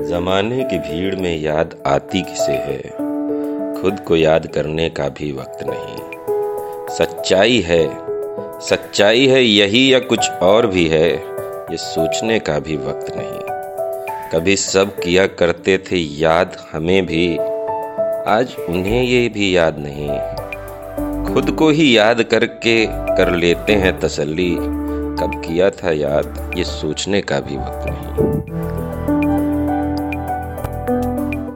जमाने की भीड़ में याद आती किसे है? खुद को याद करने का भी वक्त नहीं। सच्चाई है। सच्चाई है, यही या कुछ और भी है, ये सोचने का भी वक्त नहीं। कभी सब किया करते थे याद हमें भी, आज उन्हें ये भी याद नहीं। खुद को ही याद करके कर लेते हैं तसल्ली, कब किया था याद, ये सोचने का भी वक्त नहीं।